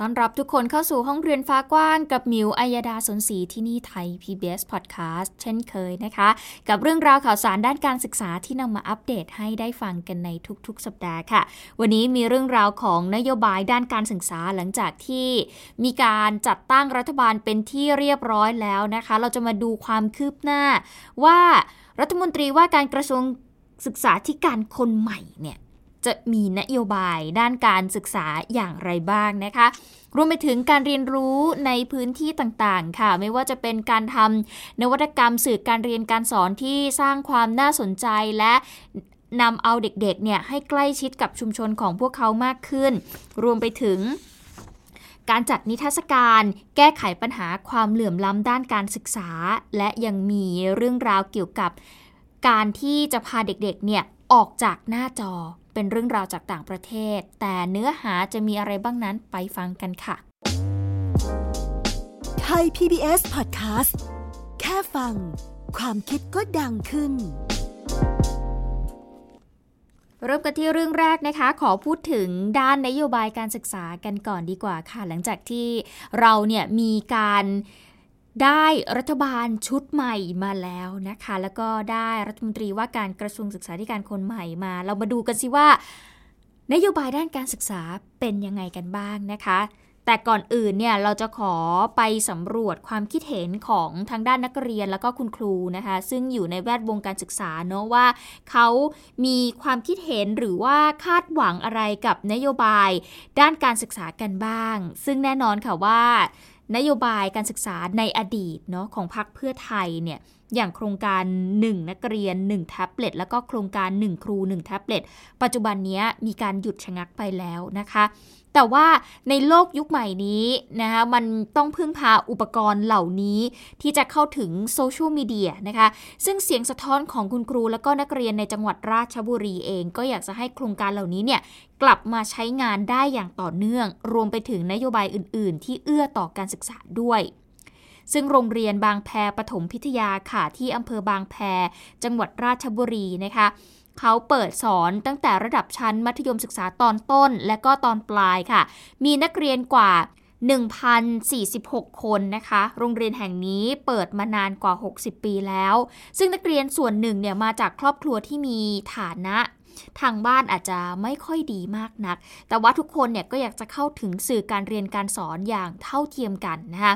ต้อนรับทุกคนเข้าสู่ห้องเรียนฟ้ากว้างกับมิว อัยดาสนศรีที่นี่ไทย PBS Podcast เช่นเคยนะคะ กับเรื่องราวข่าวสารด้านการศึกษาที่นำมาอัปเดตให้ได้ฟังกันในทุกๆ สัปดาห์ค่ะ วันนี้มีเรื่องราวของนโยบายด้านการศึกษาหลังจากที่มีการจัดตั้งรัฐบาลเป็นที่เรียบร้อยแล้วนะคะ เราจะมาดูความคืบหน้าว่ารัฐมนตรีว่าการกระทรวงศึกษาธิการคนใหม่เนี่ย จะมีนโยบายด้านการศึกษาอย่างไรบ้างนะคะ รวมไปถึงการเรียนรู้ในพื้นที่ต่างๆ ค่ะ ไม่ว่าจะเป็นการทำนวัตกรรมสื่อการเรียนการสอนที่สร้างความน่าสนใจและนำเอาเด็กๆ เนี่ยให้ใกล้ชิดกับชุมชนของพวกเขามากขึ้น รวมไปถึงการจัดนิทรรศการแก้ไขปัญหาความเหลื่อมล้ำด้านการศึกษา และยังมีเรื่องราวเกี่ยวกับการที่จะพาเด็กๆ เนี่ยออกจากหน้าจอ เป็นเรื่องราวจากต่างประเทศ แต่เนื้อหาจะมีอะไรบ้างนั้นไปฟังกันค่ะ ไทย PBS Podcast แค่ฟัง ความคิดก็ดังขึ้นเริ่มกันที่เรื่องแรกนะคะ ขอพูดถึงด้านนโยบายการศึกษากันก่อนดีกว่าค่ะ หลังจากที่เราเนี่ยมีการ ได้รัฐบาลชุดใหม่มาแล้วนะคะ แล้วก็ได้รัฐมนตรีว่าการกระทรวงศึกษาธิการคนใหม่มา เรามาดูกันสิว่า นโยบายด้านการศึกษาเป็นยังไงกันบ้างนะคะ แต่ก่อนอื่นเนี่ยเราจะขอไปสำรวจความคิดเห็นของทางด้านนักเรียนแล้วก็คุณครูนะคะ ซึ่งอยู่ในแวดวงการศึกษาเนาะว่าเขามีความคิดเห็นหรือว่าคาดหวังอะไรกับนโยบายด้านการศึกษากันบ้าง ซึ่งแน่นอนค่ะว่า นโยบายการศึกษาในอดีตเนาะของพรรคเพื่อไทยเนี่ย อย่างโครงการ 1 นักเรียน 1 แท็บเล็ตแล้วก็โครงการ 1 ครู 1 แท็บเล็ตปัจจุบันนี้มีการหยุดชะงักไปแล้วนะคะ แต่ว่าในโลกยุคใหม่นี้นะคะมันต้องพึ่งพาอุปกรณ์เหล่านี้ที่จะเข้าถึงโซเชียลมีเดียนะคะซึ่งเสียงสะท้อนของคุณครูและก็นักเรียนในจังหวัดราชบุรีเอง ก็อยากจะให้โครงการเหล่านี้เนี่ยกลับมาใช้งานได้อย่างต่อเนื่อง รวมไปถึงนโยบายอื่น ๆ ที่เอื้อต่อการศึกษาด้วย ซึ่งโรงเรียนบางแพปฐมพิทยาค่ะที่อำเภอบางแพ จังหวัดราชบุรีนะคะเขาเปิดสอนตั้งแต่ระดับชั้นมัธยมศึกษาตอนต้น และก็ตอนปลายค่ะ มีนักเรียนกว่า 1,046 คนนะคะ โรงเรียนแห่งนี้เปิดมานานกว่า 60 ปีแล้ว ซึ่งนักเรียนส่วนหนึ่งเนี่ยมาจากครอบครัวที่มีฐานะ ทางบ้านอาจจะไม่ค่อยดีมากนัก แต่ว่าทุกคนเนี่ยก็อยากจะเข้าถึงสื่อการเรียนการสอนอย่างเท่าเทียมกันนะคะ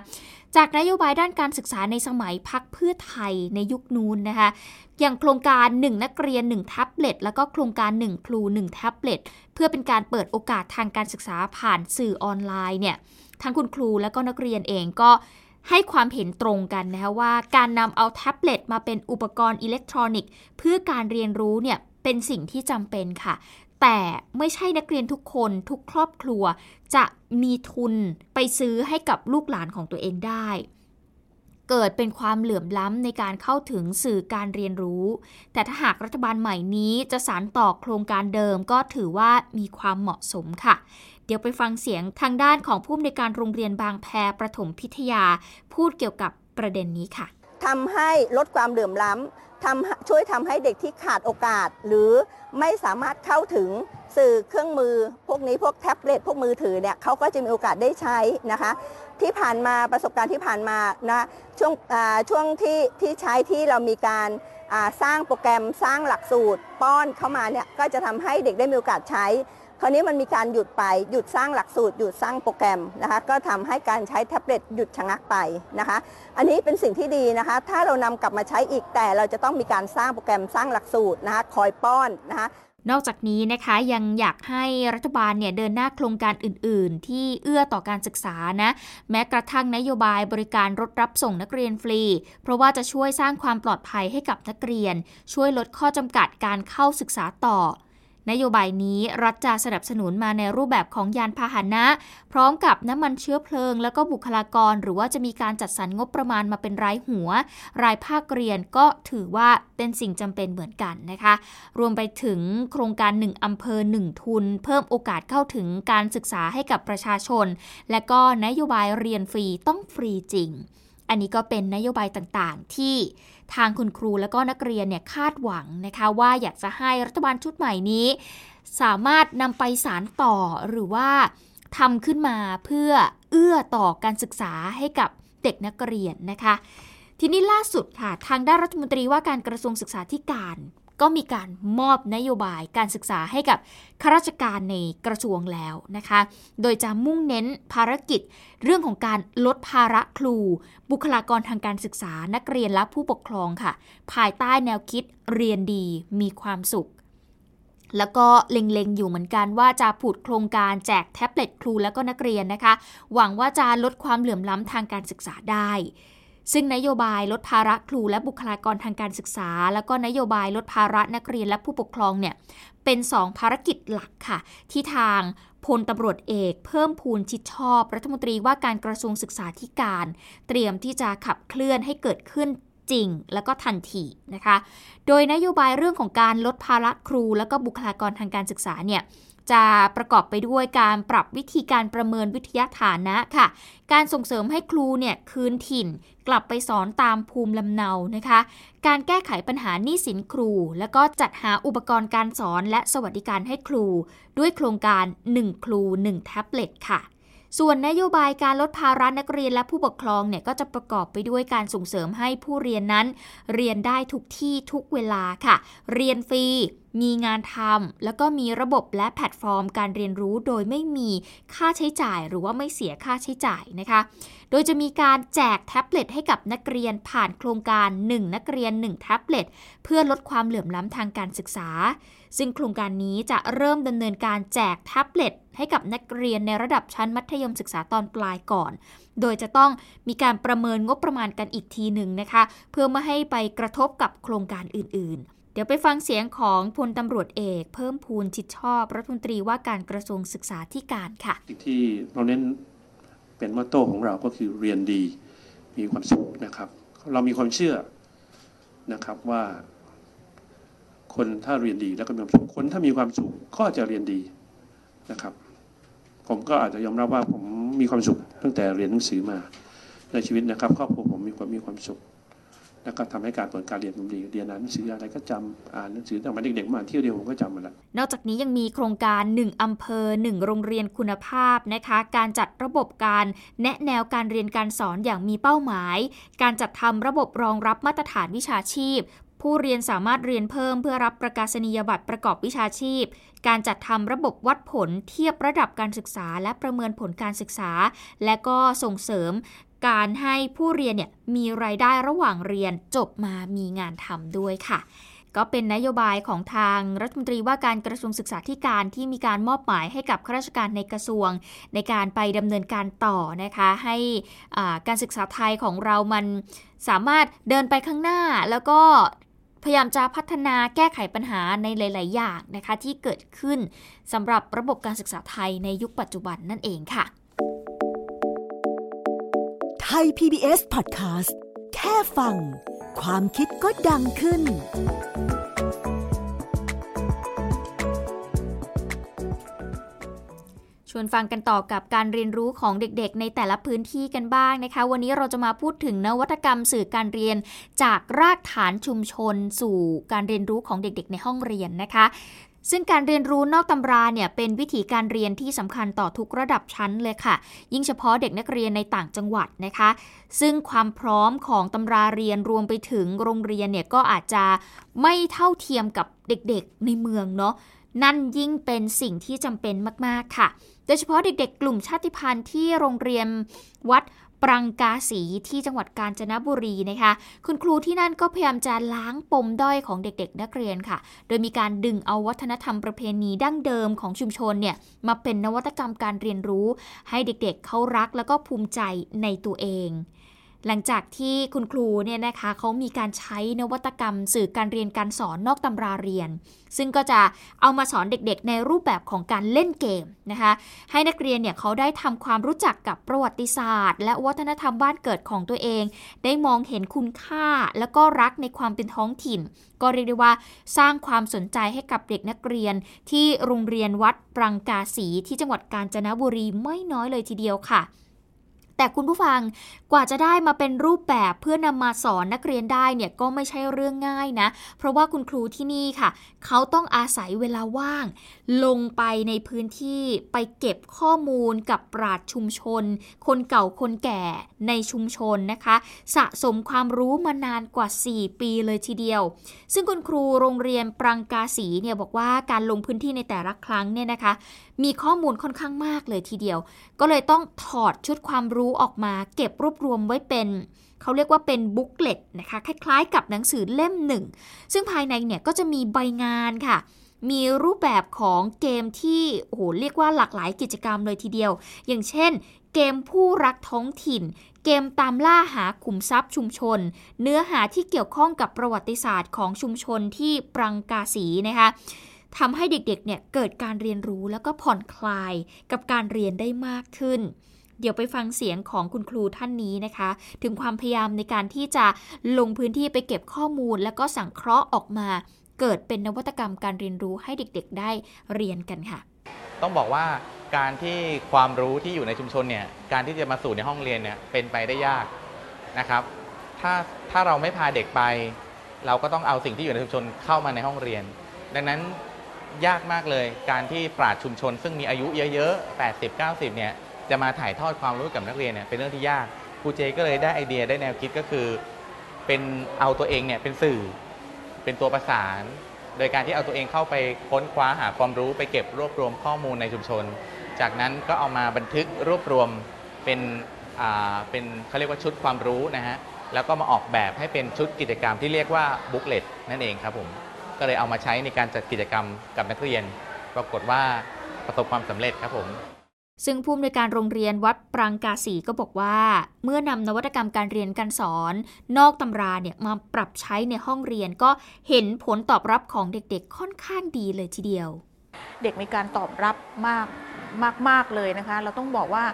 จากนโยบายด้านการศึกษาในสมัยพักเพื่อไทยในยุคนู้นนะคะอย่างโครงการ 1 นักเรียน 1 แท็บเล็ตแล้วก็โครงการ 1 ครู 1 แท็บเล็ตเพื่อเป็นการเปิดโอกาสทางการศึกษาผ่านสื่อออนไลน์เนี่ยทั้งคุณครูและก็นักเรียนเองก็ให้ความเห็นตรงกันนะคะว่าการนำเอาแท็บเล็ตมาเป็นอุปกรณ์อิเล็กทรอนิกส์ เพื่อการเรียนรู้เนี่ย เป็นสิ่งที่จำเป็นค่ะ แต่ไม่ใช่นักเรียนทุกคนทุกครอบครัว จะมีทุนไปซื้อให้กับลูกหลานของตัวเองได้ เกิดเป็นความเหลื่อมล้ำในการเข้าถึงสื่อการเรียนรู้ แต่ถ้าหากรัฐบาลใหม่นี้จะสานต่อโครงการเดิมก็ถือว่ามีความเหมาะสมค่ะเดี๋ยวไปฟังเสียงทางด้านของผู้อำนวยการโรงเรียนบางแพประถมพิทยา พูดเกี่ยวกับประเด็นนี้ค่ะ ทำให้ลดความเหลื่อมล้ำทำช่วยทำให้เด็กที่ขาดโอกาส หรือไม่สามารถเข้าถึงสื่อเครื่องมือ พวกนี้พวกแท็บเล็ตพวกมือถือเนี่ยเขาก็จะมีโอกาสได้ใช้นะคะ ที่ผ่านมาประสบการณ์ที่ผ่านมานะช่วงช่วงที่ที่ใช้ที่เรามีการสร้างโปรแกรมสร้างหลักสูตรป้อนเข้ามาเนี่ยก็จะทำให้เด็กได้มีโอกาสใช้ คราวนี้มันมีการหยุดไปหยุดสร้างหลักสูตรหยุดสร้างโปรแกรมนะคะก็ทำให้การใช้แท็บเล็ตหยุดชะงักไปนะคะ อันนี้เป็นสิ่งที่ดีนะคะ ถ้าเรานำกลับมาใช้อีกแต่เราจะต้องมีการสร้างโปรแกรมสร้างหลักสูตรนะคะคอยป้อนนะคะนอกจากนี้นะคะยังอยากให้รัฐบาลเนี่ยเดินหน้าโครงการอื่น ๆ ที่เอื้อต่อการศึกษานะแม้กระทั่งนโยบายบริการรถรับส่งนักเรียนฟรี เพราะว่าจะช่วยสร้างความปลอดภัยให้กับนักเรียน ช่วยลดข้อจำกัดการเข้าศึกษาต่อ นโยบายนี้รัฐจะสนับสนุนมาในรูปแบบของยานพาหนะ พร้อมกับน้ำมันเชื้อเพลิง แล้วก็บุคลากร หรือว่าจะมีการจัดสรรงบประมาณมาเป็นรายหัว รายภาคเรียนก็ถือว่าเป็นสิ่งจำเป็นเหมือนกันนะคะ รวมไปถึงโครงการ 1อำเภอ 1 ทุน เพิ่มโอกาสเข้าถึงการศึกษาให้กับประชาชน และก็นโยบายเรียนฟรีต้องฟรีจริง อันนี้ก็เป็นนโยบายต่างๆ ที่ทางคุณครูและก็นักเรียนเนี่ยคาดหวังนะคะว่าอยากจะให้รัฐบาลชุดใหม่นี้ สามารถนำไปสารต่อหรือว่าทำขึ้นมาเพื่อเอื้อต่อการศึกษาให้กับเด็กนักเรียนนะคะ ทีนี้ล่าสุดค่ะ ทางด้านรัฐมนตรีว่าการกระทรวงศึกษาธิการ ก็มีการมอบนโยบายการศึกษาให้กับข้าราชการในกระทรวงแล้วนะคะ โดยจะมุ่งเน้นภารกิจ เรื่องของการลดภาระครู บุคลากรทางการศึกษานักเรียนและผู้ปกครองค่ะ ภายใต้แนวคิดเรียนดีมีความสุขแล้วก็เล็งๆ อยู่เหมือนกันว่าจะผุดโครงการแจกแท็บเล็ตครูและก็นักเรียนนะคะ หวังว่าจะลดความเหลื่อมล้ำทางการศึกษาได้ ซึ่งนโยบายลดภาระครูและบุคลากรทางการศึกษา แล้วก็นโยบายลดภาระนักเรียนและผู้ปกครองเนี่ยเป็น 2 ภารกิจหลักค่ะ ที่ทางพลตำรวจเอกเพิ่มพูนชิดชอบ รัฐมนตรีว่าการกระทรวงศึกษาธิการ เตรียมที่จะขับเคลื่อนให้เกิดขึ้นจริง แล้วก็ทันทีนะคะ โดยนโยบายเรื่องของการลดภาระครู และก็บุคลากรทางการศึกษาเนี่ย จะประกอบไปด้วยการปรับวิธีการประเมินวิทยาฐานะค่ะ การส่งเสริมให้ครูเนี่ยคืนถิ่น กลับไปสอนตามภูมิลำเนานะคะ การแก้ไขปัญหาหนี้สินครู แล้วก็จัดหาอุปกรณ์การสอนและสวัสดิการให้ครู ด้วยโครงการ 1 ครู 1 แท็บเล็ตค่ะส่วนนโยบายการลดภาระนักเรียนและผู้ปกครองเนี่ยก็จะประกอบไปด้วยการส่งเสริมให้ผู้เรียนนั้น เรียนได้ทุกที่ทุกเวลาค่ะ เรียนฟรี มีงานทำแล้วก็มีระบบและแพลตฟอร์ม การเรียนรู้โดยไม่มีค่าใช้จ่ายหรือว่าไม่เสียค่าใช้จ่ายนะคะ โดยจะมีการแจกแท็บเล็ตให้กับนักเรียนผ่านโครงการ 1 นักเรียน 1 แท็บเล็ต เพื่อลดความเหลื่อมล้ำทางการศึกษา ซึ่งโครงการนี้จะเริ่มดำเนินการแจกแท็บเล็ตให้กับนักเรียนในระดับชั้นมัธยมศึกษาตอนปลายก่อน โดยจะต้องมีการประเมินงบประมาณกันอีกทีหนึ่งนะคะ เพื่อไม่ให้ไปกระทบกับโครงการอื่นๆ ดี๋ยวไปฟังเสียงของพลตำรวจเอก เพิ่มพูนชิดชอบรัฐมนตรีว่าการกระทรวงศึกษาธิการค่ะ ที่เราเน้นเป็นมอตโต้ของเราก็คือเรียนดีมีความสุขนะครับ เรามีความเชื่อนะครับว่าคนถ้าเรียนดีแล้วก็มีความสุขคนถ้ามีความสุขก็จะเรียนดีนะครับ ผมก็อาจจะยอมรับว่าผมมีความสุขตั้งแต่เรียนหนังสือมาในชีวิตนะครับครอบครัวผมมีความมีความสุข แล้วก็ทำให้การผลการเรียนผมดีเรียนอ่านหนังสืออะไรก็จำอ่านหนังสือตั้งแต่เด็กๆมาเที่ยวเดียวผมก็จำมาแล้วนอกจากนี้ยังมีโครงการ 1อำเภอ 1 โรงเรียนคุณภาพนะคะ การจัดระบบการแนะแนวการเรียนการสอนอย่างมีเป้าหมาย การจัดทำระบบรองรับมาตรฐานวิชาชีพ ผู้เรียนสามารถเรียนเพิ่มเพื่อรับประกาศนียบัตรประกอบวิชาชีพ การจัดทำระบบวัดผลเทียบระดับการศึกษา และประเมินผลการศึกษา และก็ส่งเสริม การให้ผู้เรียนเนี่ยมีรายได้ระหว่างเรียนจบมามีงานทำด้วยค่ะ ก็เป็นนโยบายของทางรัฐมนตรีว่าการกระทรวงศึกษาธิการที่มีการมอบหมายให้กับข้าราชการในกระทรวง ในการไปดำเนินการต่อนะคะ ให้การศึกษาไทยของเรามันสามารถเดินไปข้างหน้าแล้วก็พยายามจะพัฒนาแก้ไขปัญหาในหลาย ๆ อย่างนะคะที่เกิดขึ้นสำหรับระบบการศึกษาไทยในยุคปัจจุบันนั่นเองค่ะ ทย PBS Podcast แค่ฟัง ความคิดก็ดังขึ้น ชวนฟังกันต่อกับการเรียนรู้ของเด็กๆ ในแต่ละพื้นที่กันบ้างนะคะ วันนี้เราจะมาพูดถึงนวัตกรรมสื่อการเรียนจากรากฐานชุมชนสู่การเรียนรู้ของเด็กๆ ในห้องเรียนนะคะ ซึ่งการเรียนรู้นอกตำราเนี่ยเป็นวิธีการเรียนที่สำคัญต่อทุกระดับชั้นเลยค่ะ ยิ่งเฉพาะเด็กนักเรียนในต่างจังหวัดนะคะ ซึ่งความพร้อมของตำราเรียนรวมไปถึงโรงเรียนเนี่ยก็อาจจะไม่เท่าเทียมกับเด็กๆในเมืองเนาะนั่นยิ่งเป็นสิ่งที่จำเป็นมากๆค่ะ ดยเฉพาะเด็กๆ กลุ่มชาติพันธุ์ที่โรงเรียนวัดปรังกาสีที่จังหวัดกาญจนบุรีนะคะ คุณครูที่นั่นก็พยายามจะล้างปมด้อยของเด็กๆ นักเรียนค่ะ โดยมีการดึงเอาวัฒนธรรมประเพณีดั้งเดิมของชุมชนเนี่ยมาเป็นนวัตกรรมการเรียนรู้ ให้เด็กๆ เขารักแล้วก็ภูมิใจในตัวเอง หลังจากที่คุณครูเนี่ยนะคะเขามีการใช้นวัตกรรม สื่อการเรียนการสอนนอกตำราเรียน ซึ่งก็จะเอามาสอนเด็กๆ ในรูปแบบของการเล่นเกมนะคะให้นักเรียนเนี่ยเขาได้ทำความรู้จักกับประวัติศาสตร์ และวัฒนธรรมบ้านเกิดของตัวเอง ได้มองเห็นคุณค่า แล้วก็รักในความเป็นท้องถิ่น ก็เรียกได้ว่าสร้างความสนใจให้กับเด็กนักเรียน ที่โรงเรียนวัดปรังกาสีที่จังหวัดกาญจนบุรีไม่น้อยเลยทีเดียวค่ะ แต่คุณผู้ฟังกว่าจะได้มาเป็นรูปแบบเพื่อนำมาสอนนักเรียนได้เนี่ยก็ไม่ใช่เรื่องง่ายนะ เพราะว่าคุณครูที่นี่ค่ะ เขาต้องอาศัยเวลาว่าง ลงไปในพื้นที่ไปเก็บข้อมูลกับปราชชุมชน คนเก่าคนแก่ในชุมชนนะคะ สะสมความรู้มานานกว่า 4 ปีเลยทีเดียว ซึ่งคุณครูโรงเรียนปรังกาสีเนี่ยบอกว่าการลงพื้นที่ในแต่ละครั้งเนี่ยนะคะ มีข้อมูลค่อนข้างมากเลยทีเดียว ก็เลยต้องถอดชุดความรู้ออกมาเก็บรวบรวมไว้เป็นเขาเรียกว่าเป็นบุ๊กเล็ตนะคะ คล้ายๆ กับหนังสือเล่มหนึ่ง ซึ่งภายในเนี่ยก็จะมีใบงานค่ะ มีรูปแบบของเกมที่โอ้โหเรียกว่าหลากหลายกิจกรรมเลยทีเดียว อย่างเช่น เกมผู้รักท้องถิ่น เกมตามล่าหาขุมทรัพย์ชุมชน เนื้อหาที่เกี่ยวข้องกับประวัติศาสตร์ของชุมชนที่ปรังกาสีนะคะทำให้เด็กๆเนี่ยเกิดการเรียนรู้แล้วก็ผ่อนคลายกับการเรียนได้มากขึ้น เดี๋ยวไปฟังเสียงของคุณครูท่านนี้นะคะ ถึงความพยายามในการที่จะลงพื้นที่ไปเก็บข้อมูล แล้วก็สังเคราะห์ออกมา เกิดเป็นนวัตกรรมการเรียนรู้ให้เด็กๆ ได้เรียนกันค่ะ ต้องบอกว่าการที่ความรู้ที่อยู่ในชุมชนเนี่ยการที่จะมาสู่ในห้องเรียนเนี่ยเป็นไปได้ยากนะครับถ้าถ้าเราไม่พาเด็กไป เราก็ต้องเอาสิ่งที่อยู่ในชุมชนเข้ามาในห้องเรียน ดังนั้นยากมากเลยการที่ปราชชุมชน ซึ่งมีอายุเยอะๆ 80 90 เนี่ย จะมาถ่ายทอดความรู้กับนักเรียนเนี่ยเป็นเรื่องที่ยากครูเจก็เลยได้ไอเดียได้แนวคิดก็คือ เป็นเอาตัวเองเนี่ยเป็นสื่อ เป็นตัวประสาน โดยการที่เอาตัวเองเข้าไปค้นคว้าหาความรู้ไปเก็บรวบรวมข้อมูลในชุมชน จากนั้นก็เอามาบันทึกรวบรวมเป็นอ่าเป็นเขาเรียกว่าชุดความรู้นะฮะแล้วก็มาออกแบบให้เป็นชุดกิจกรรมที่เรียกว่าบุ๊กเลตนั่นเองครับผมก็เลยเอามาใช้ในการจัดกิจกรรมกับนักเรียน ปรากฏว่าประสบความสำเร็จครับผม ซึ่งผู้อำนวยการโรงเรียนวัดปรังกาสีก็บอกว่า เมื่อนำนวัตกรรมการเรียนการสอน นอกตำราเนี่ยมาปรับใช้ในห้องเรียนก็เห็นผลตอบรับของเด็กๆ ค่อนข้างดีเลยทีเดียว เด็กมีการตอบรับมากมากมากเลยนะคะ เราต้องบอกว่า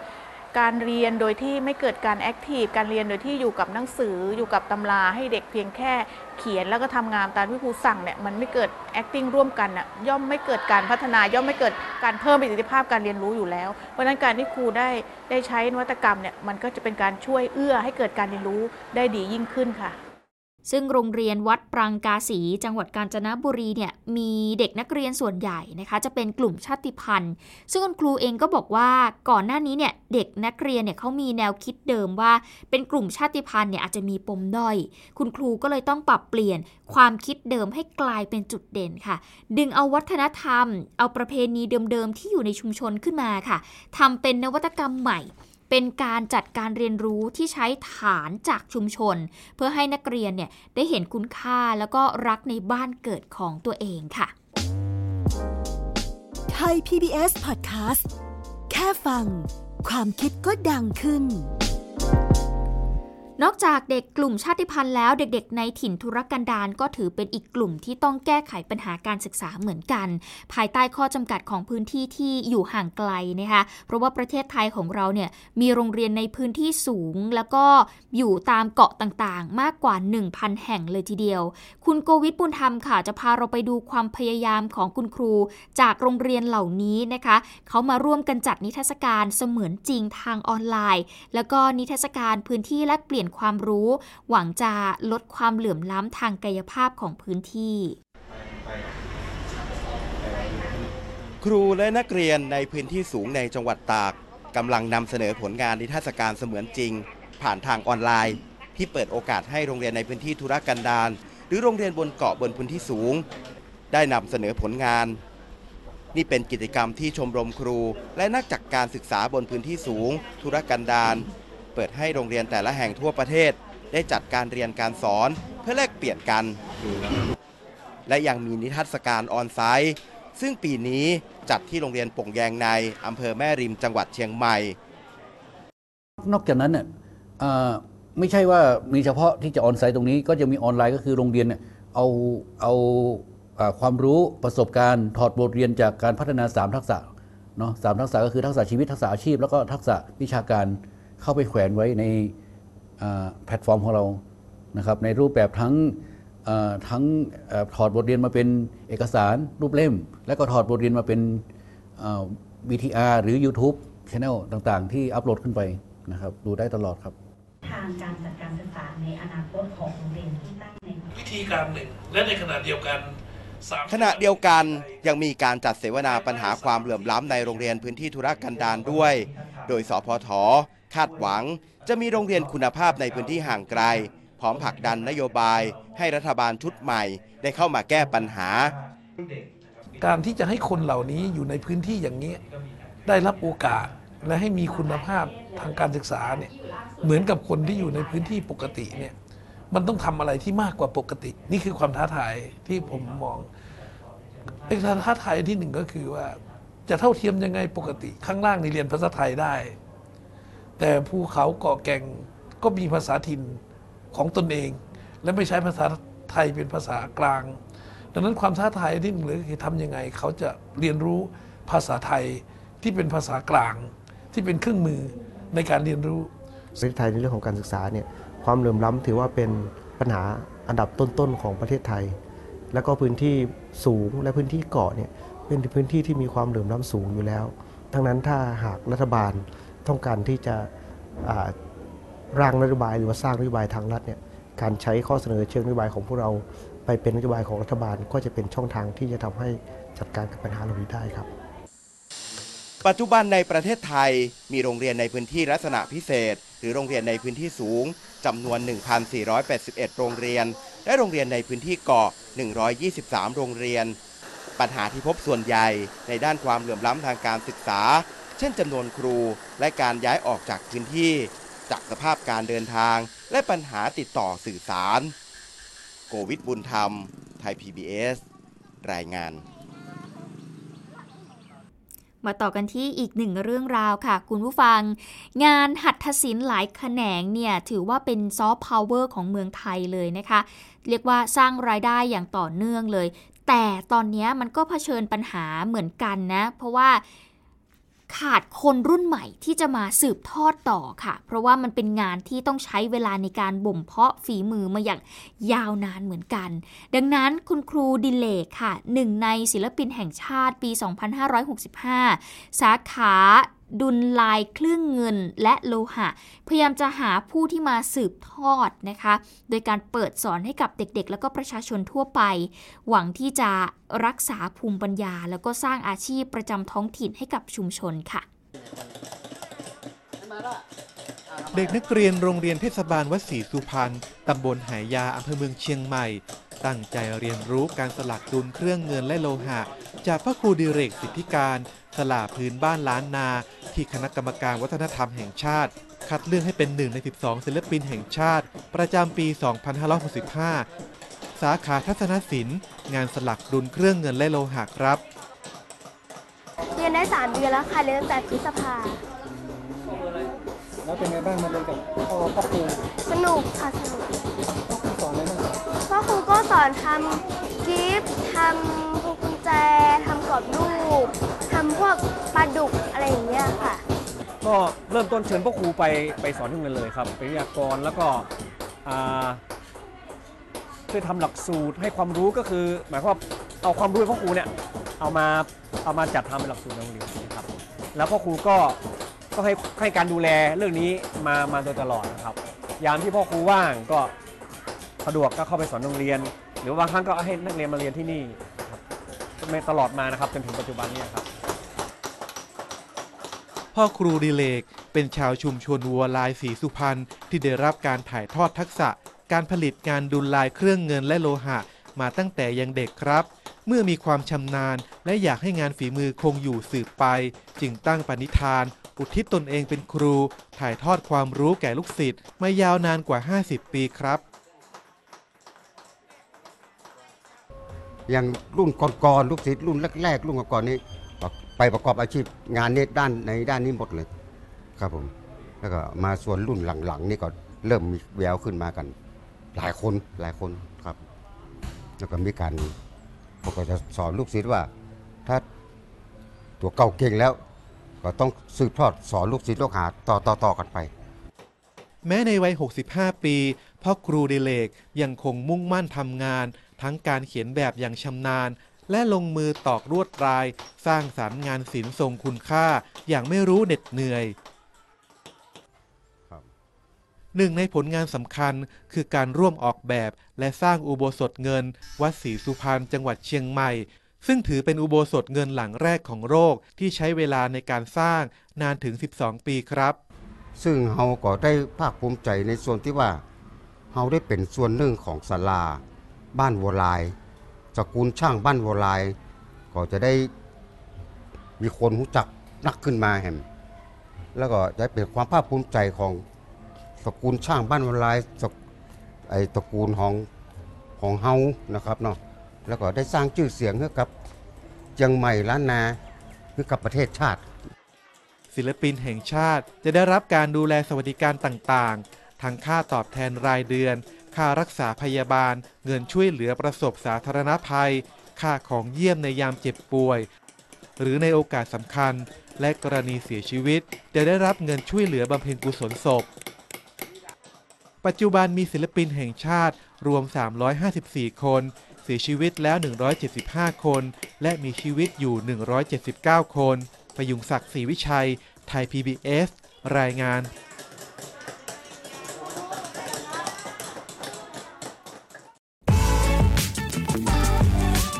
การเรียนโดยที่ไม่เกิดการ active การเรียนโดยที่อยู่กับหนังสืออยู่กับตำราให้เด็กเพียงแค่ เขียนแล้วก็ทำงานตามที่ครูสั่งเนี่ยมันไม่เกิด acting ร่วมกันน่ะย่อมไม่เกิดการพัฒนาย่อมไม่เกิดการเพิ่มประสิทธิภาพการเรียนรู้อยู่แล้ว เพราะฉะนั้นการที่ครูได้ได้ใช้นวัตกรรมเนี่ยมันก็จะเป็นการช่วยเอื้อให้เกิดการเรียนรู้ได้ดียิ่งขึ้นค่ะ ซึ่งโรงเรียนวัดปรังกาสี จังหวัดกาญจนบุรีเนี่ยมีเด็กนักเรียนส่วนใหญ่นะคะจะเป็นกลุ่มชาติพันธุ์ ซึ่งคุณครูเองก็บอกว่าก่อนหน้านี้เนี่ยเด็กนักเรียนเนี่ยเขามีแนวคิดเดิมว่า เป็นกลุ่มชาติพันธุ์เนี่ยอาจจะมีปมด้อย คุณครูก็เลยต้องปรับเปลี่ยนความคิดเดิมให้กลายเป็นจุดเด่นค่ะ ดึงเอาวัฒนธรรม เอาประเพณีเดิมๆที่อยู่ในชุมชนขึ้นมาค่ะทำเป็นนวัตกรรมใหม่ เป็นการจัดการเรียนรู้ที่ใช้ฐานจากชุมชน เพื่อให้นักเรียนเนี่ยได้เห็นคุณค่าแล้วก็รักในบ้านเกิดของตัวเองค่ะ ไทย PBS Podcast แค่ฟัง ความคิดก็ดังขึ้น นอกจากเด็กกลุ่มชาติพันธุ์แล้วเด็กๆ ในถิ่นทุรกันดารก็ถือเป็นอีกกลุ่มที่ต้องแก้ไขปัญหาการศึกษาเหมือนกัน ภายใต้ข้อจำกัดของพื้นที่ที่อยู่ห่างไกลนะคะเพราะว่าประเทศไทยของเราเนี่ยมีโรงเรียนในพื้นที่สูง แล้วก็อยู่ตามเกาะต่างๆ มากกว่า 1,000 แห่งเลยทีเดียว คุณโกวิทบุญธรรมค่ะจะพาเราไปดูความพยายามของคุณครู จากโรงเรียนเหล่านี้นะคะเขามาร่วมกันจัดนิทรรศการเสมือนจริงทางออนไลน์ แล้วก็นิทรรศการพื้นที่แลกเปลี่ยนนความรู้ หวังจะลดความเหลื่อมล้ำทางกายภาพของพื้นที่ ครูและนักเรียนในพื้นที่สูงในจังหวัดตากกำลังนำเสนอผลงานนิทรรศการเสมือนจริง ผ่านทางออนไลน์ ที่เปิดโอกาสให้โรงเรียนในพื้นที่ธุรกันดารหรือโรงเรียนบนเกาะบนพื้นที่สูง ได้นำเสนอผลงาน นี่เป็นกิจกรรมที่ชมรมครู และนักจักการศึกษาบนพื้นที่สูง ธุรกันดาร เปิดให้โรงเรียนแต่ละแห่งทั่วประเทศ ได้จัดการเรียนการสอนเพื่อแลกเปลี่ยนกัน และยังมีนิทรรศการออนไซต์ซึ่งปีนี้จัดที่โรงเรียนป่งแยงในอำเภอแม่ริมจังหวัดเชียงใหม่ นอกจากนั้นเนี่ยไม่ใช่ว่ามีเฉพาะที่จะออนไซต์ตรงนี้ก็จะมีออนไลน์ก็คือโรงเรียนเนี่ยเอาเอาความรู้ประสบการณ์ถอดบทเรียนจากการพัฒนา 3 ทักษะเนาะสามทักษะก็คือทักษะชีวิตทักษะอาชีพ แล้วก็ทักษะวิชาการ เข้าไปแขวนไว้ในอ่าแพลตฟอร์มของเรานะครับในรูปแบบทั้งเอ่อทั้งเอ่อถอดบทเรียนมาเป็นเอกสารรูปเล่ม แล้วก็ถอดบทเรียนมาเป็นเอ่อ VTR หรือ YouTube Channel ต่างๆ ที่อัปโหลดขึ้นไปนะครับดูได้ตลอดครับ ทางการจัดการศึกษาในอนาคตของโรงเรียนที่ตั้งในวิธีการหนึ่ง และในขณะเดียวกันสามขณะเดียวกันยังมีการจัดเสวนาปัญหาความเหลื่อมล้ำในโรงเรียนพื้นที่ธุรกันดารด้วย โดยสพท คาดหวังจะมีโรงเรียนคุณภาพในพื้นที่ห่างไกล พร้อมผลักดันนโยบาย ให้รัฐบาลชุดใหม่ได้เข้ามาแก้ปัญหา การที่จะให้คนเหล่านี้อยู่ในพื้นที่อย่างนี้ ได้รับโอกาสและให้มีคุณภาพทางการศึกษาเนี่ยเหมือนกับคนที่อยู่ในพื้นที่ปกติเนี่ยมันต้องทำอะไรที่มากกว่าปกติ นี่คือความท้าทายที่ผมมองไอ้ท้าทายที่หนึ่งก็คือว่า จะเท่าเทียมยังไงปกติ ข้างล่างนี่เรียนภาษาไทยได้ แต่ภูเขาเกาะแก่งก็มีภาษาถิ่นของตนเอง และไม่ใช้ภาษาไทยเป็นภาษากลาง ดังนั้นความท้าทายที่หนึ่งเลยคือทำยังไง เขาจะเรียนรู้ภาษาไทยที่เป็นภาษากลาง ที่เป็นเครื่องมือในการเรียนรู้ประเทศไทยในเรื่องของการศึกษาเนี่ยความเหลื่อมล้ำถือว่าเป็นปัญหาอันดับต้นๆของประเทศไทย แล้วก็พื้นที่สูงและพื้นที่เกาะเนี่ยเป็นพื้นที่ที่มีความเหลื่อมล้ำสูงอยู่แล้ว ทั้งนั้นถ้าหากรัฐบาล ต้องการที่จะร่างนโยบายหรือว่าสร้างนโยบายทางรัฐเนี่ยการใช้ข้อเสนอเชิงนโยบายของพวกเราไปเป็นนโยบายของรัฐบาลก็จะเป็นช่องทางที่จะทำให้จัดการกับปัญหาเหล่านี้ได้ครับ ปัจจุบันในประเทศไทยมีโรงเรียนในพื้นที่ลักษณะพิเศษ หรือโรงเรียนในพื้นที่สูงจำนวน 1,481 โรงเรียน และโรงเรียนในพื้นที่เกาะ 123 โรงเรียน ปัญหาที่พบส่วนใหญ่ในด้านความเหลื่อมล้ำทางการศึกษา เช่นจำนวนครูและการย้ายออกจากพื้นที่ จากสภาพการเดินทาง และปัญหาติดต่อสื่อสาร โกวิทบุญธรรม ไทย PBS รายงานมาต่อกันที่อีกหนึ่งเรื่องราวค่ะคุณผู้ฟัง งานหัตถศิลป์หลายแขนงเนี่ย ถือว่าเป็นซอฟต์พาวเวอร์ของเมืองไทยเลยนะคะ เรียกว่าสร้างรายได้อย่างต่อเนื่องเลย แต่ตอนนี้มันก็เผชิญปัญหาเหมือนกันนะ เพราะว่า ขาดคนรุ่นใหม่ที่จะมาสืบทอดต่อค่ะ เพราะว่ามันเป็นงานที่ต้องใช้เวลาในการบ่มเพาะฝีมือมาอย่างยาวนานเหมือนกัน ดังนั้นคุณครูดิเลกค่ะหนึ่งในศิลปินแห่งชาติปี 2565 สาขา ดุลลายเครื่องเงินและโลหะ พยายามจะหาผู้ที่มาสืบทอดนะคะ โดยการเปิดสอนให้กับเด็กๆ แล้วก็ประชาชนทั่วไป หวังที่จะรักษาภูมิปัญญา แล้วก็สร้างอาชีพประจำท้องถิ่นให้กับชุมชนค่ะ เด็กนักเรียนโรงเรียนเทศบาลวัดศรีสุพรรณ ตำบลหายา อำเภอเมืองเชียงใหม่ ตั้งใจเรียนรู้การสลักดุลเครื่องเงินและโลหะ จากพระครูดิเรกสิทธิการ สลาพื้นบ้านล้านนา ที่คณะกรรมการวัฒนธรรมแห่งชาติ คัดเลือกให้เป็นหนึ่งใน 12 ศิลปินแห่งชาติ ประจำปี 2565 สาขาทัศนศิลป์ งานสลักดุลเครื่องเงินและโลหะครับ เรียนได้สามเดือนแล้วค่ะเรียนตั้งแต่พฤษภา แล้วเป็นไงบ้างมาเรียนกับพ่อพ่อครูสนุกค่ะสนุกสอนอะไรบ้างครับพ่อครูก็สอนทำกิฟต์ทำพวงกุญแจทำกรอบรูปทำพวกปลาดุกอะไรอย่างเงี้ยค่ะ ก็เริ่มต้นเชิญพ่อครูไปไปสอนที่โรงเรียนเลยครับเป็นวิทยากรแล้วก็อ่าช่วยทำหลักสูตรให้ความรู้ก็คือ หมายความว่าเอาความรู้ของพ่อครูเนี่ยเอามาเอามาจัดทำเป็นหลักสูตรในโรงเรียนนะครับ แล้วพ่อครูก็ ก็ให้ให้การดูแลเรื่องนี้มามาโดยตลอดนะครับ ยามที่พ่อครูว่างก็สะดวกก็เข้าไปสอนโรงเรียน หรือบางครั้งก็ให้นักเรียนมาเรียนที่นี่ครับไม่ตลอดมานะครับจนถึงปัจจุบันนี้ครับ พ่อครูดิเลกเป็นชาวชุมชนวัวลายสีสุพรรณที่ได้รับการถ่ายทอดทักษะ การผลิตงานดุลลายเครื่องเงินและโลหะ มาตั้งแต่ยังเด็กครับ เมื่อมีความชำนาญ และอยากให้งานฝีมือคงอยู่สืบไป จึงตั้งปณิธาน อุทิศตนเองเป็นครู ถ่ายทอดความรู้แก่ลูกศิษย์มายาวนานกว่า 50 ปีครับอย่างรุ่นก่อนๆลูกศิษย์รุ่นแรกๆรุ่นก่อนๆนี้ไปประกอบอาชีพงานนี้ด้านในด้านนี้หมดเลยครับผม แล้วก็มาส่วนรุ่นหลังๆ นี่ก็เริ่มมีแววขึ้นมากัน หลายคนหลายคนครับ แล้วก็มีการ ผมก็จะสอนลูกศิษย์ว่า ถ้าตัวเก่าเก่งแล้ว ก็ต้องสืบทอดสอนลูกศิษย์ลูกหาต่อต่อต่อกันไป แม้ในวัย 65 ปีพ่อครูดิเลกยังคงมุ่งมั่นทำงาน ทั้งการเขียนแบบอย่างชำนาญ และลงมือตอกลวดลาย สร้างสรรค์งานศิลป์ทรงคุณค่าอย่างไม่รู้เหน็ดเหนื่อย หนึ่งในผลงานสำคัญคือการร่วมออกแบบ และสร้างอุโบสถเงิน วัดศรีสุพรรณจังหวัดเชียงใหม่ ซึ่งถือเป็นอุโบสถเงินหลังแรกของโลกที่ใช้เวลาในการสร้างนานถึง 12 ปีครับ ซึ่งเฮาก็ได้ภาคภูมิใจในส่วนที่ว่าเฮาได้เป็นส่วนหนึ่งของศาลา บ้านวัวลายสกุลช่างบ้านวัวลาย ก็จะได้มีคนรู้จักนักขึ้นมาแห่มแล้วก็จะเป็นความภาคภูมิใจของ สกุลช่างบ้านวัวลายสกไอตระกูลของของเฮานะครับเนาะแล้วก็ได้สร้างชื่อเสียงให้กับเชียงใหม่ล้านนาให้กับประเทศชาติ ศิลปินแห่งชาติจะได้รับการดูแลสวัสดิการต่างๆ ทั้งค่าตอบแทนรายเดือน ค่ารักษาพยาบาล เงินช่วยเหลือประสบสาธารณภัย ค่าของเยี่ยมในยามเจ็บป่วย หรือในโอกาสสำคัญ และกรณีเสียชีวิต จะได้รับเงินช่วยเหลือบำเพ็ญกุศลศพ ปัจจุบันมีศิลปินแห่งชาติรวม 354 คน เสียชีวิตแล้ว 175 คน และมีชีวิตอยู่ 179 คนประยุงศักดิ์ศรีวิชัย ไทย PBS รายงาน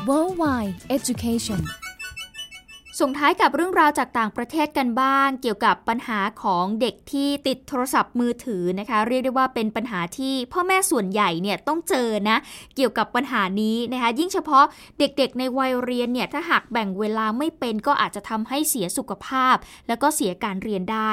Worldwide Education ส่งท้ายกับเรื่องราวจากต่างประเทศกันบ้าง เกี่ยวกับปัญหาของเด็กที่ติดโทรศัพท์มือถือนะคะ เรียกได้ว่าเป็นปัญหาที่พ่อแม่ส่วนใหญ่เนี่ยต้องเจอนะ เกี่ยวกับปัญหานี้นะคะ ยิ่งเฉพาะเด็กๆในวัยเรียนเนี่ยถ้าหากแบ่งเวลาไม่เป็นก็อาจจะทำให้เสียสุขภาพ แล้วก็เสียการเรียนได้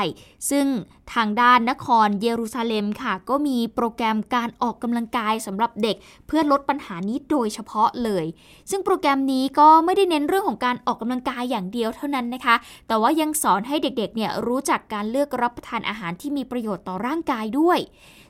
ซึ่งทางด้านนครเยรูซาเล็มค่ะ ก็มีโปรแกรมการออกกำลังกายสำหรับเด็ก เพื่อลดปัญหานี้โดยเฉพาะเลย ซึ่งโปรแกรมนี้ก็ไม่ได้เน้นเรื่องของการออกกำลังกายอย่างเดียวเท่านั้นนะคะ แต่ว่ายังสอนให้เด็กๆเนี่ยรู้จักการเลือกรับประทานอาหารที่มีประโยชน์ต่อร่างกายด้วย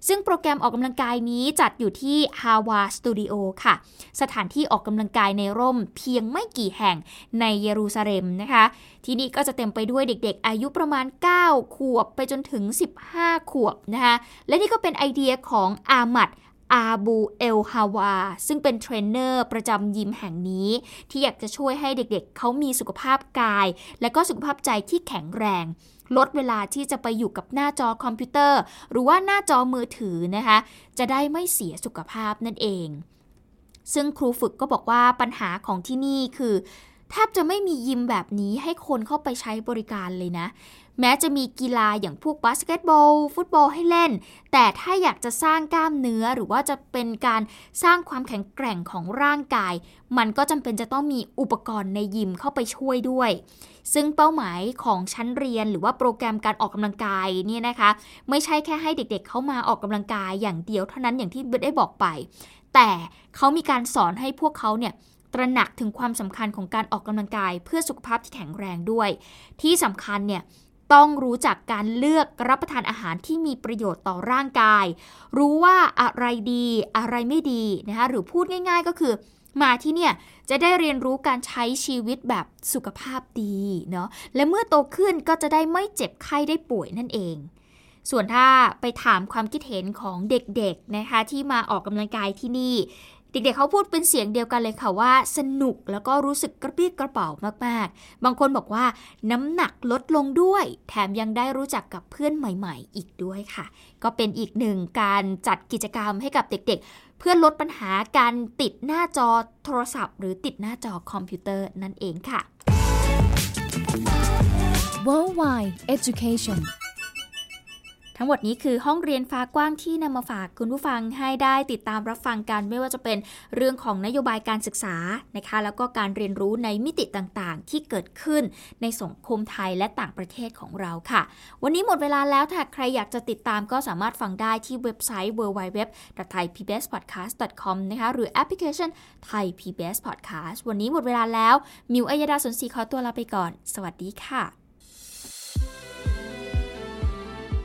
ซึ่งโปรแกรมออกกำลังกายนี้จัดอยู่ที่ h a w a Studio ค่ะ สถานที่ออกกำลังกายในร่มเพียงไม่กี่แห่งในเยรูซาเล็มนะคะ ที่นี่ก็จะเต็มไปด้วยเด็กๆ อายุประมาณ 9 ขวบไปจนถึง 15 ขวบนะคะ และนี่ก็เป็นไอเดียของอามัด อาบูเอลฮาวา ซึ่งเป็นเทรนเนอร์ประจำยิมแห่งนี้ ที่อยากจะช่วยให้เด็กๆเขามีสุขภาพกาย และก็สุขภาพใจที่แข็งแรง ลดเวลาที่จะไปอยู่กับหน้าจอคอมพิวเตอร์ หรือว่าหน้าจอมือถือนะคะ จะได้ไม่เสียสุขภาพนั่นเอง ซึ่งครูฝึกก็บอกว่าปัญหาของที่นี่คือ แทบจะไม่มียิมแบบนี้ให้คนเข้าไปใช้บริการเลยนะ แม้จะมีกีฬาอย่างพวกบาสเกตบอล ฟุตบอลให้เล่น แต่ถ้าอยากจะสร้างกล้ามเนื้อหรือว่าจะเป็นการสร้างความแข็งแกร่งของร่างกาย มันก็จำเป็นจะต้องมีอุปกรณ์ในยิมเข้าไปช่วยด้วย ซึ่งเป้าหมายของชั้นเรียนหรือว่าโปรแกรมการออกกำลังกายเนี่ยนะคะ ไม่ใช่แค่ให้เด็กๆเข้ามาออกกำลังกายอย่างเดียวเท่านั้นอย่างที่เบได้บอกไป แต่เขามีการสอนให้พวกเขาเนี่ย ตระหนักถึงความสำคัญของการออกกำลังกาย เพื่อสุขภาพที่แข็งแรงด้วย ที่สำคัญเนี่ยต้องรู้จักการเลือกรับประทานอาหารที่มีประโยชน์ต่อร่างกาย รู้ว่าอะไรดีอะไรไม่ดีนะคะหรือพูดง่าย ๆ ก็คือมาที่เนี่ยจะได้เรียนรู้การใช้ชีวิตแบบสุขภาพดีเนาะและเมื่อโตขึ้นก็จะได้ไม่เจ็บไข้ได้ป่วยนั่นเอง ส่วนถ้าไปถามความคิดเห็นของเด็กๆนะคะที่มาออกกำลังกายที่นี่ เด็กๆเขาพูดเป็นเสียงเดียวกันเลยค่ะว่า สนุกแล้วก็รู้สึกกระปี้กระเป๋ามากๆ บางคนบอกว่าน้ำหนักลดลงด้วย แถมยังได้รู้จักกับเพื่อนใหม่ ๆ อีกด้วยค่ะ ก็เป็นอีกหนึ่งการจัดกิจกรรมให้กับเด็กๆ เพื่อลดปัญหาการติดหน้าจอโทรศัพท์ หรือติดหน้าจอคอมพิวเตอร์นั่นเองค่ะ Worldwide Education ทั้งหมดนี้คือห้องเรียนฟ้ากว้างที่นำมาฝากคุณผู้ฟังให้ได้ติดตามรับฟังกันไม่ว่าจะเป็นเรื่องของนโยบายการศึกษานะคะ แล้วก็การเรียนรู้ในมิติต่างๆ ที่เกิดขึ้นในสังคมไทยและต่างประเทศของเราค่ะ วันนี้หมดเวลาแล้วถ้าใครอยากจะติดตามก็สามารถฟังได้ที่เว็บไซต์ www.thaipbspodcast.com นะคะหรือแอปพลิเคชัน Thai PBS Podcast วันนี้หมดเวลาแล้วมิวอัยดาสนศรีขอตัวลาไปก่อน สวัสดีค่ะ